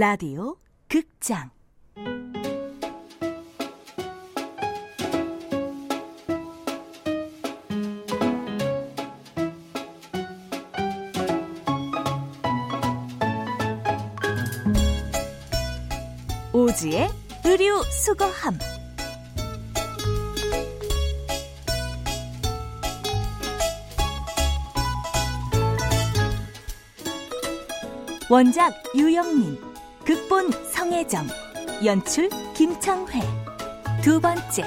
라디오 극장. 오지의 의류 수거함. 원작 유영민 극본 성혜정 연출 김창회 두 번째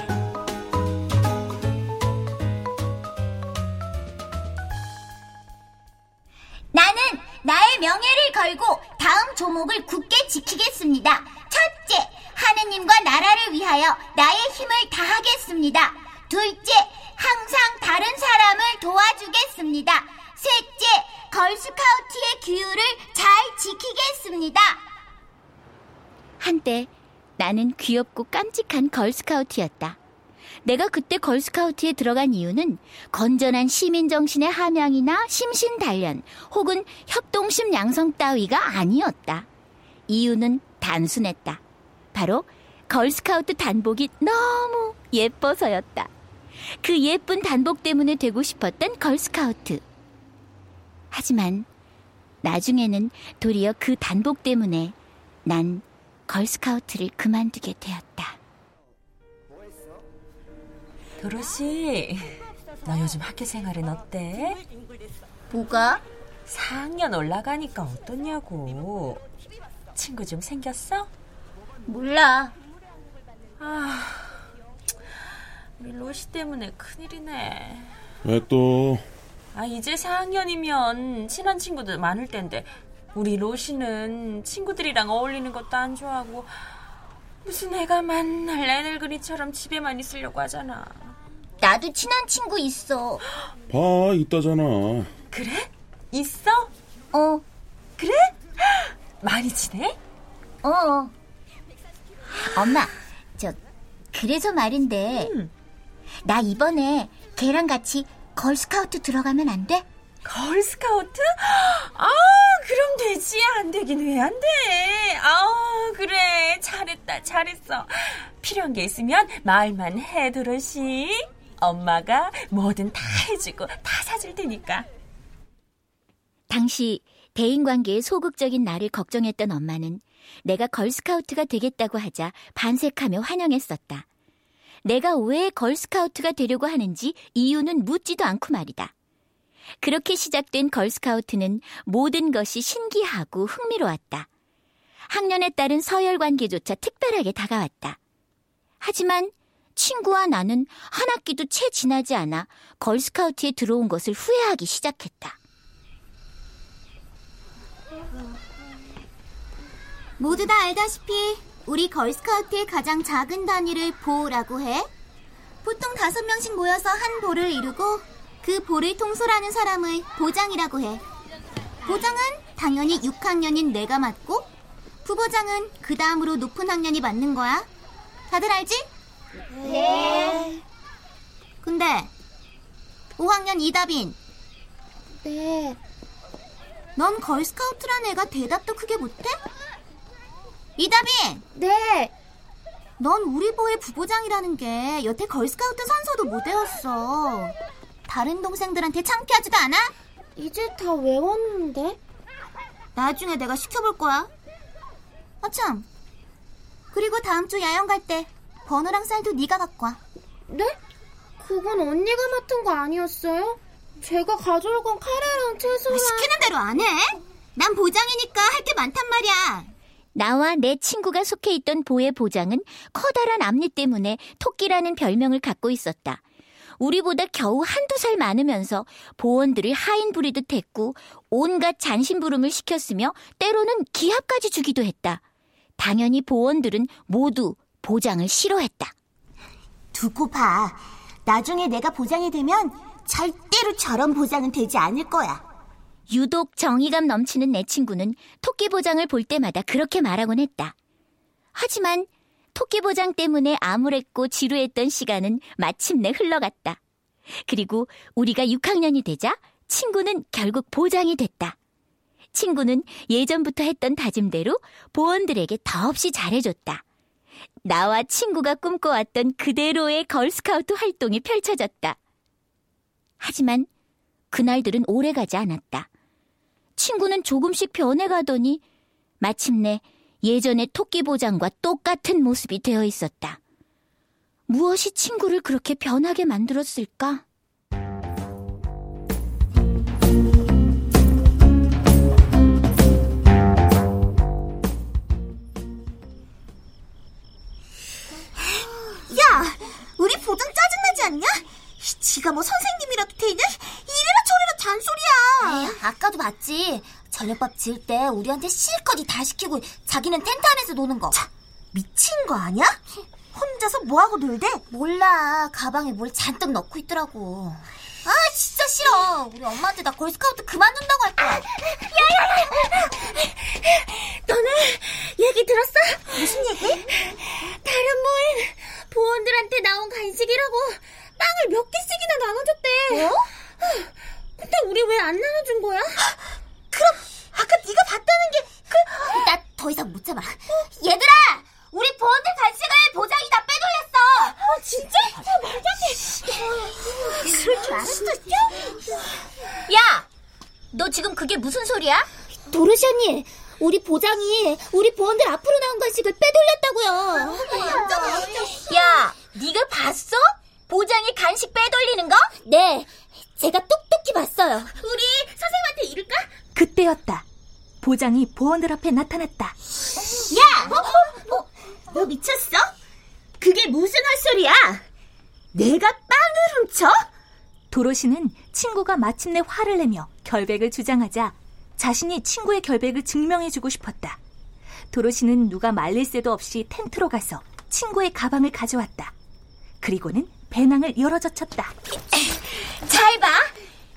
나는 나의 명예를 걸고 다음 조목을 굳게 지키겠습니다. 첫째, 하느님과 나라를 위하여 나의 힘을 다하겠습니다. 둘째, 항상 다른 사람을 도와주겠습니다. 셋째, 걸스카우트의 규율을 잘 지키겠습니다. 한때 나는 귀엽고 깜찍한 걸스카우트였다. 내가 그때 걸스카우트에 들어간 이유는 건전한 시민 정신의 함양이나 심신 단련 혹은 협동심 양성 따위가 아니었다. 이유는 단순했다. 바로 걸스카우트 단복이 너무 예뻐서였다. 그 예쁜 단복 때문에 되고 싶었던 걸스카우트. 하지만 나중에는 도리어 그 단복 때문에 난 걸스카우트를 그만두게 되었다. 도로시, 너 요즘 학교 생활은 어때? 뭐가? 4학년 올라가니까 어떠냐고. 친구 좀 생겼어? 몰라. 아, 우리 로시 때문에 큰일이네. 왜 또? 아, 이제 4학년이면 친한 친구들 많을 텐데, 우리 로시는 친구들이랑 어울리는 것도 안 좋아하고, 무슨 애가 만날 애들그리처럼 집에만 있으려고 하잖아. 나도 친한 친구 있어. 봐, 있다잖아. 그래? 있어? 어, 그래? 많이 친해? 어. 엄마, 저, 그래서 말인데, 음. 나 이번에 걔랑 같이 걸스카우트 들어가면 안 돼? 걸스카우트? 아, 그럼 되지. 안 되긴 왜 안 돼? 아, 그래. 잘했다. 잘했어. 필요한 게 있으면 말만 해, 도로시. 엄마가 뭐든 다 해주고 다 사줄 테니까. 당시 대인관계에 소극적인 나를 걱정했던 엄마는 내가 걸스카우트가 되겠다고 하자 반색하며 환영했었다. 내가 왜 걸스카우트가 되려고 하는지 이유는 묻지도 않고 말이다. 그렇게 시작된 걸스카우트는 모든 것이 신기하고 흥미로웠다. 학년에 따른 서열 관계조차 특별하게 다가왔다. 하지만 친구와 나는 한 학기도 채 지나지 않아 걸스카우트에 들어온 것을 후회하기 시작했다. 모두 다 알다시피 우리 걸스카우트의 가장 작은 단위를 보라고 해. 보통 다섯 명씩 모여서 한 보를 이루고 그 보를 통솔하는 사람을 보장이라고 해. 보장은 당연히 6학년인 내가 맡고 부보장은 그 다음으로 높은 학년이 맡는 거야. 다들 알지? 네. 근데 5학년 이다빈. 네, 넌 걸스카우트란 애가 대답도 크게 못해? 이다빈! 네, 넌 우리 보의 부부장이라는 게 여태 걸스카우트 선서도 못 외웠어. 다른 동생들한테 창피하지도 않아? 이제 다 외웠는데? 나중에 내가 시켜볼 거야. 아참. 그리고 다음 주 야영 갈 때 번호랑 쌀도 네가 갖고 와. 네? 그건 언니가 맡은 거 아니었어요? 제가 가져올 건 카레랑 채소랑... 시키는 대로 안 해? 난 보장이니까 할 게 많단 말이야. 나와 내 친구가 속해 있던 보의 보장은 커다란 앞니 때문에 토끼라는 별명을 갖고 있었다. 우리보다 겨우 한두 살 많으면서 보원들을 하인 부리듯 했고 온갖 잔심부름을 시켰으며 때로는 기합까지 주기도 했다. 당연히 보원들은 모두 보장을 싫어했다. 두고 봐. 나중에 내가 보장이 되면 절대로 저런 보장은 되지 않을 거야. 유독 정의감 넘치는 내 친구는 토끼 보장을 볼 때마다 그렇게 말하곤 했다. 하지만 토끼 보장 때문에 암울했고 지루했던 시간은 마침내 흘러갔다. 그리고 우리가 6학년이 되자 친구는 결국 보장이 됐다. 친구는 예전부터 했던 다짐대로 보원들에게 더없이 잘해줬다. 나와 친구가 꿈꿔왔던 그대로의 걸스카우트 활동이 펼쳐졌다. 하지만 그날들은 오래 가지 않았다. 친구는 조금씩 변해가더니 마침내 예전의 토끼 보장과 똑같은 모습이 되어 있었다. 무엇이 친구를 그렇게 변하게 만들었을까? 저녁밥 지을 때 우리한테 실컷 이 다 시키고 자기는 텐트 안에서 노는 거. 미친 거 아니야? 혼자서 뭐하고 놀대? 몰라. 가방에 뭘 잔뜩 넣고 있더라고. 아, 진짜 싫어. 우리 엄마한테 나 걸스카우트 그만둔다고 할 거야. 너네 얘기 들었어? 무슨 얘기? 다른 모임 보원들한테 나온 간식이라고 빵을 몇 개씩이나 나눠줬대. 어? 근데 우리 왜 안 나눠준 거야? 그럼 아까 네가 봤다는 게 그... 나 더 이상 못 참아. 얘들아! 우리 보원들 간식을 보장이 다 빼돌렸어! 아, 진짜? 아, 말도 안 돼. 그럴 줄 알았어. 야! 너 지금 그게 무슨 소리야? 도로시 언니, 우리 보장이 우리 보원들 앞으로 나온 간식을 빼돌렸다고요. 야, 네가 봤어? 보장이 간식 빼돌리는 거? 네, 제가 똑똑히 봤어요. 우리 선생님한테 이를까? 그때였다. 보장이 보원들 앞에 나타났다. 야! 어, 너 미쳤어? 그게 무슨 헛소리야? 내가 빵을 훔쳐? 도로시는 친구가 마침내 화를 내며 결백을 주장하자 자신이 친구의 결백을 증명해주고 싶었다. 도로시는 누가 말릴 새도 없이 텐트로 가서 친구의 가방을 가져왔다. 그리고는 배낭을 열어젖혔다. 잘 봐.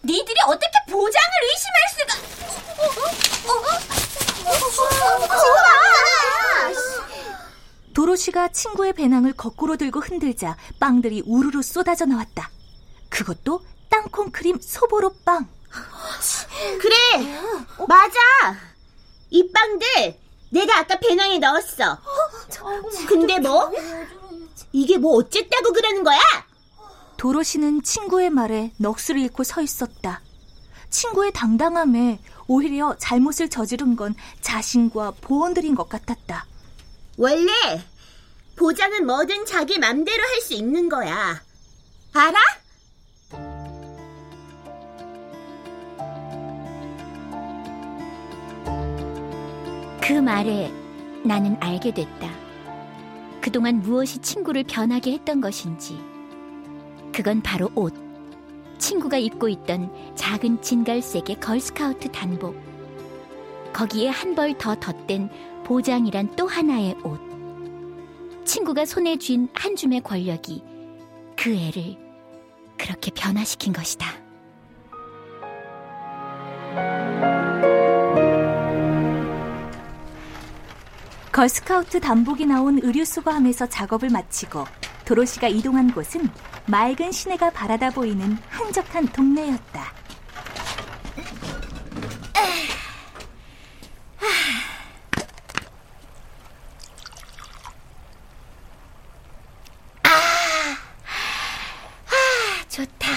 니들이 어떻게 보장을 의심할 수가... 도로시가 친구의 배낭을 거꾸로 들고 흔들자 빵들이 우르르 쏟아져 나왔다. 그것도 땅콩 크림 소보로 빵. 그래, 맞아. 이 빵들 내가 아까 배낭에 넣었어. 근데 뭐? 이게 뭐 어쨌다고 그러는 거야? 도로시는 친구의 말에 넋을 잃고 서 있었다. 친구의 당당함에 오히려 잘못을 저지른 건 자신과 보원들인 것 같았다. 원래 보장은 뭐든 자기 맘대로 할 수 있는 거야. 알아? 그 말에 나는 알게 됐다. 그동안 무엇이 친구를 변하게 했던 것인지. 그건 바로 옷. 친구가 입고 있던 작은 진갈색의 걸스카우트 단복. 거기에 한 벌 더 덧댄 보장이란 또 하나의 옷. 친구가 손에 쥔 한 줌의 권력이 그 애를 그렇게 변화시킨 것이다. 걸스카우트 단복이 나온 의류 수거함에서 작업을 마치고 도로시가 이동한 곳은 맑은 시내가 바라다 보이는 한적한 동네였다. 좋다.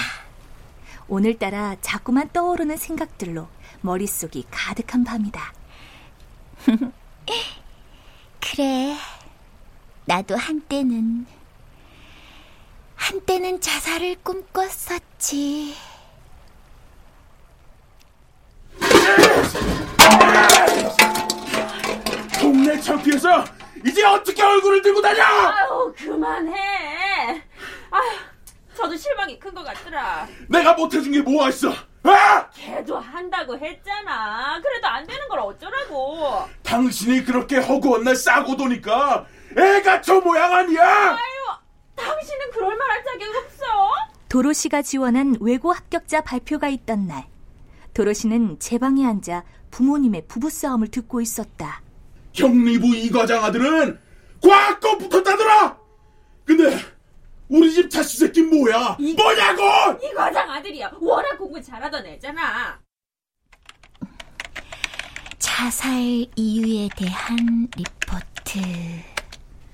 오늘따라 자꾸만 떠오르는 생각들로 머릿속이 가득한 밤이다. 그래. 나도 한때는, 한때는 자살을 꿈꿨었지. 동네 창피해서 이제 어떻게 얼굴을 들고 다녀? 아유, 그만해. 아유, 저도 실망이 큰 것 같더라. 내가 못해준 게 뭐가 있어? 아! 걔도 한다고 했잖아. 그래도 안 되는 걸 어쩌라고. 당신이 그렇게 허구한 날 싸고 도니까 애가 저 모양 아니야? 아유, 당신은 그럴 만할 자격 없어. 도로시가 지원한 외고 합격자 발표가 있던 날, 도로시는 제 방에 앉아 부모님의 부부싸움을 듣고 있었다. 경리부 이과장 아들은 과학과 붙었다더라! 근데 우리 집 자식 새끼 뭐야? 뭐냐고! 이 과장 아들이야. 워낙 공부 잘하던 애잖아. 자살 이유에 대한 리포트.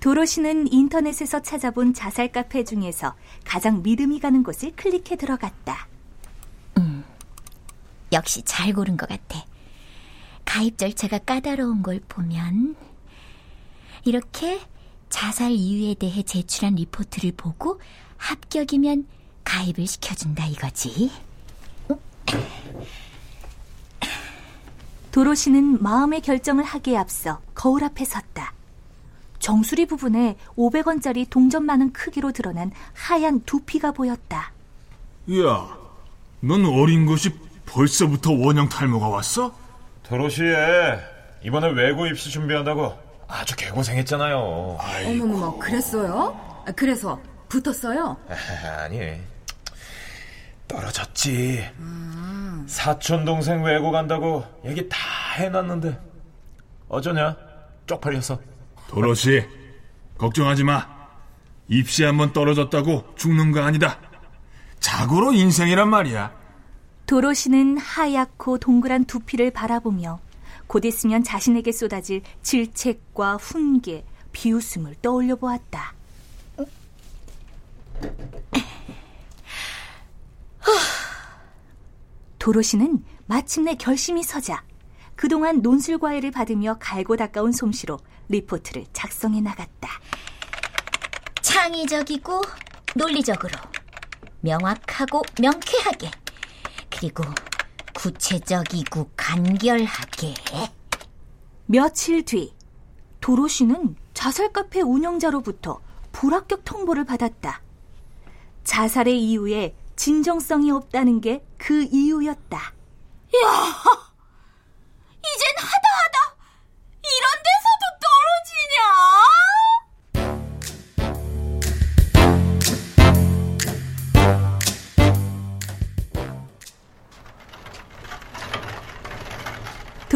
도로시는 인터넷에서 찾아본 자살 카페 중에서 가장 믿음이 가는 곳을 클릭해 들어갔다. 역시 잘 고른 것 같아. 가입 절차가 까다로운 걸 보면 이렇게 자살 이유에 대해 제출한 리포트를 보고 합격이면 가입을 시켜준다 이거지. 도로시는 마음의 결정을 하기에 앞서 거울 앞에 섰다. 정수리 부분에 500원짜리 동전만한 크기로 드러난 하얀 두피가 보였다. 야, 넌 어린 것이 벌써부터 원형 탈모가 왔어? 도로시에 이번에 외고 입시 준비한다고 아주 개고생했잖아요. 어머머머, 그랬어요? 아, 그래서 붙었어요? 아니 떨어졌지. 사촌 동생 외고 간다고 얘기 다 해놨는데 어쩌냐? 쪽팔려서. 도로시, 걱정하지 마. 입시 한번 떨어졌다고 죽는 거 아니다. 자고로 인생이란 말이야. 도로시는 하얗고 동그란 두피를 바라보며 곧 있으면 자신에게 쏟아질 질책과 훈계, 비웃음을 떠올려 보았다. 도로시는 마침내 결심이 서자 그동안 논술 과외를 받으며 갈고 닦아온 솜씨로 리포트를 작성해 나갔다. 창의적이고 논리적으로 명확하고 명쾌하게 그리고 구체적이고 간결하게 며칠 뒤 도로시는 자살 카페 운영자로부터 불합격 통보를 받았다. 자살의 이유에 진정성이 없다는 게 그 이유였다. 이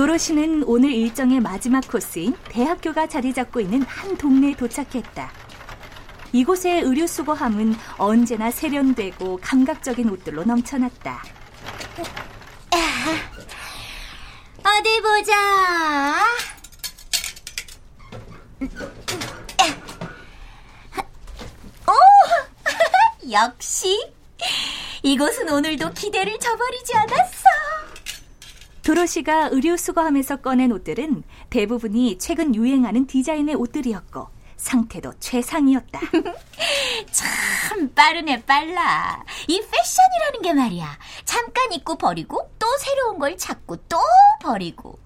도로시는 오늘 일정의 마지막 코스인 대학교가 자리 잡고 있는 한 동네에 도착했다. 이곳의 의류 수거함은 언제나 세련되고 감각적인 옷들로 넘쳐났다. 어디 보자. 오, 역시 이곳은 오늘도 기대를 저버리지 않았어. 도로시가 의류 수거함에서 꺼낸 옷들은 대부분이 최근 유행하는 디자인의 옷들이었고 상태도 최상이었다. 참 빠르네 빨라. 이 패션이라는 게 말이야. 잠깐 입고 버리고 또 새로운 걸 찾고 또 버리고.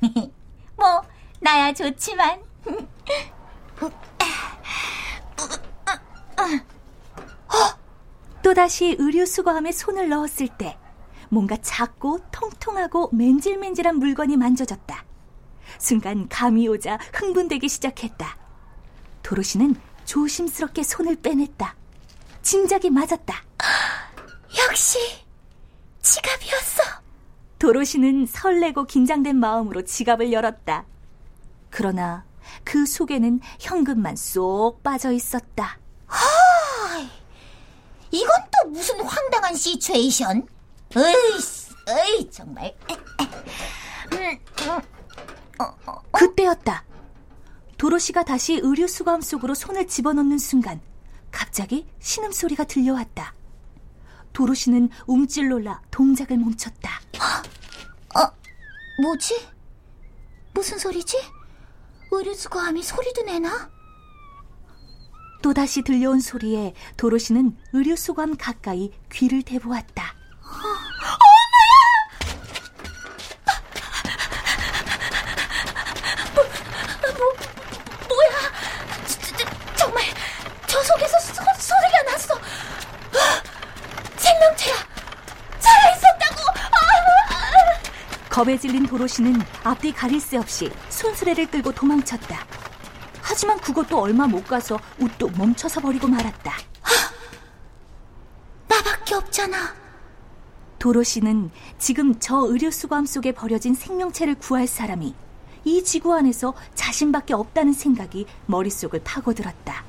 뭐 나야 좋지만. 또다시 의류 수거함에 손을 넣었을 때 뭔가 작고 통통하고 맨질맨질한 물건이 만져졌다. 순간 감이 오자 흥분되기 시작했다. 도로시는 조심스럽게 손을 빼냈다. 짐작이 맞았다. 역시 지갑이었어. 도로시는 설레고 긴장된 마음으로 지갑을 열었다. 그러나 그 속에는 현금만 쏙 빠져 있었다. 이건 또 무슨 황당한 시츄에이션? 으이씨, 으이 정말. 그때였다. 도로시가 다시 의류 수거함 속으로 손을 집어넣는 순간 갑자기 신음소리가 들려왔다. 도로시는 움찔 놀라 동작을 멈췄다. 뭐지? 무슨 소리지? 의류 수거함이 소리도 내나? 또다시 들려온 소리에 도로시는 의류 수거함 가까이 귀를 대보았다. 뭐야? 저, 저, 정말 저 속에서 소, 소리가 났어. 생명체야. 살아있었다고. 겁에 질린 도로시는 앞뒤 가릴 새 없이 손수레를 끌고 도망쳤다. 하지만 그것도 얼마 못 가서 우뚝 멈춰서 버리고 말았다. 나밖에 없잖아. 도로시는 지금 저 의료 수거함 속에 버려진 생명체를 구할 사람이 이 지구 안에서 자신밖에 없다는 생각이 머릿속을 파고들었다.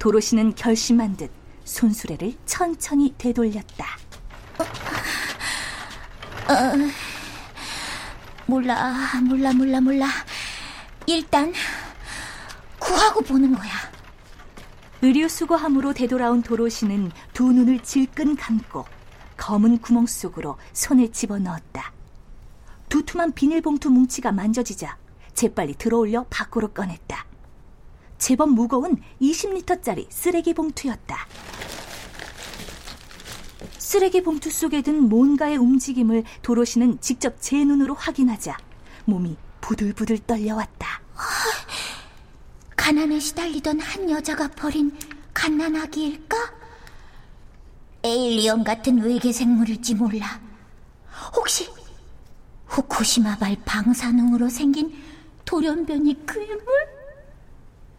도로시는 결심한 듯 손수레를 천천히 되돌렸다. 몰라, 몰라, 몰라, 몰라. 일단 구하고 보는 거야. 의류 수거함으로 되돌아온 도로시는 두 눈을 질끈 감고 검은 구멍 속으로 손을 집어넣었다. 두툼한 비닐봉투 뭉치가 만져지자 재빨리 들어올려 밖으로 꺼냈다. 제법 무거운 20리터짜리 쓰레기 봉투였다. 쓰레기 봉투 속에 든 뭔가의 움직임을 도로시는 직접 제 눈으로 확인하자 몸이 부들부들 떨려왔다. 가난에 시달리던 한 여자가 버린 갓난아기일까? 에일리언 같은 외계 생물일지 몰라. 혹시 후쿠시마발 방사능으로 생긴 돌연변이 그 인물?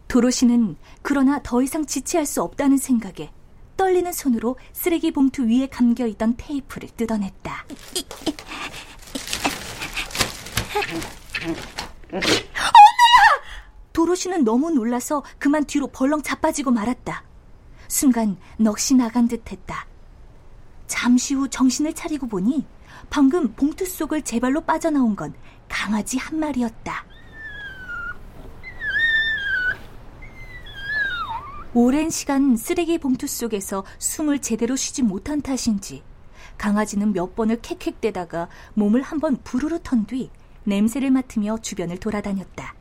도로시는 그러나 더 이상 지체할 수 없다는 생각에 떨리는 손으로 쓰레기 봉투 위에 감겨 있던 테이프를 뜯어냈다. 도로시는 너무 놀라서 그만 뒤로 벌렁 자빠지고 말았다. 순간 넋이 나간 듯 했다. 잠시 후 정신을 차리고 보니 방금 봉투 속을 제 발로 빠져나온 건 강아지 한 마리였다. 오랜 시간 쓰레기 봉투 속에서 숨을 제대로 쉬지 못한 탓인지 강아지는 몇 번을 캑캑대다가 몸을 한번 부르르 턴 뒤 냄새를 맡으며 주변을 돌아다녔다.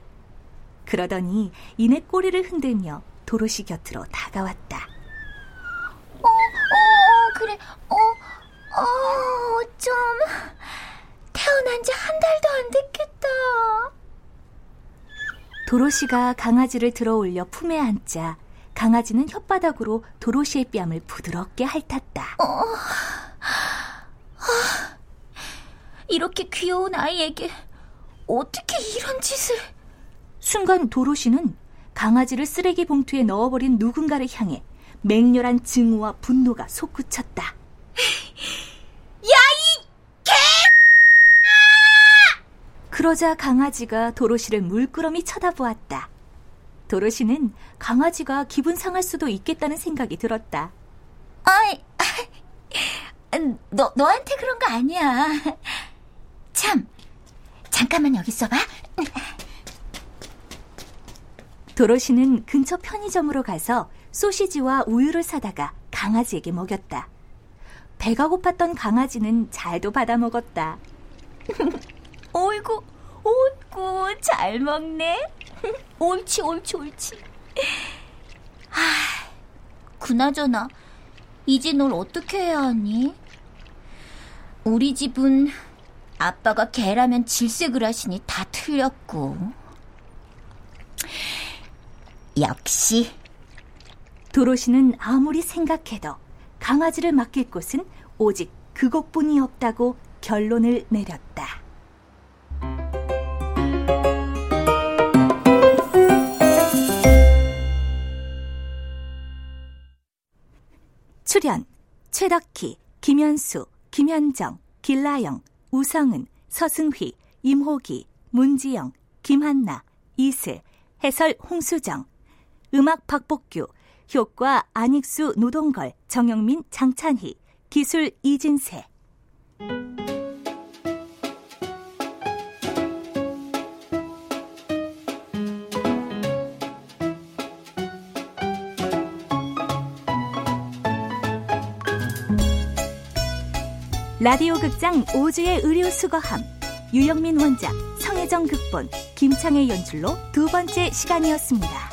그러더니 이내 꼬리를 흔들며 도로시 곁으로 다가왔다. 어, 어, 어, 그래, 어, 어, 좀 태어난 지 한 달도 안 됐겠다. 도로시가 강아지를 들어 올려 품에 안자 강아지는 혓바닥으로 도로시의 뺨을 부드럽게 핥았다. 어, 아, 이렇게 귀여운 아이에게 어떻게 이런 짓을... 순간 도로시는 강아지를 쓰레기 봉투에 넣어버린 누군가를 향해 맹렬한 증오와 분노가 솟구쳤다. 야, 이 개! 그러자 강아지가 도로시를 물끄러미 쳐다보았다. 도로시는 강아지가 기분 상할 수도 있겠다는 생각이 들었다. 아이, 너, 너한테 그런 거 아니야. 참, 잠깐만 여기 있어봐. 도로시는 근처 편의점으로 가서 소시지와 우유를 사다가 강아지에게 먹였다. 배가 고팠던 강아지는 잘도 받아 먹었다. 어이구, 어이구, 잘 먹네. 옳지, 옳지, 옳지. 아, 그나저나, 이제 널 어떻게 해야 하니? 우리 집은 아빠가 개라면 질색을 하시니 다 틀렸고. 역시. 도로시는 아무리 생각해도 강아지를 맡길 곳은 오직 그곳뿐이 없다고 결론을 내렸다. 출연 최덕희, 김현수, 김현정, 길라영, 우성은, 서승휘, 임호기, 문지영, 김한나, 이슬, 해설 홍수정, 음악 박복규, 효과 안익수 노동걸, 정영민 장찬희, 기술 이진세. 라디오 극장 5주의 의료 수거함 유영민 원작 성혜정 극본 김창의 연출로 두 번째 시간이었습니다.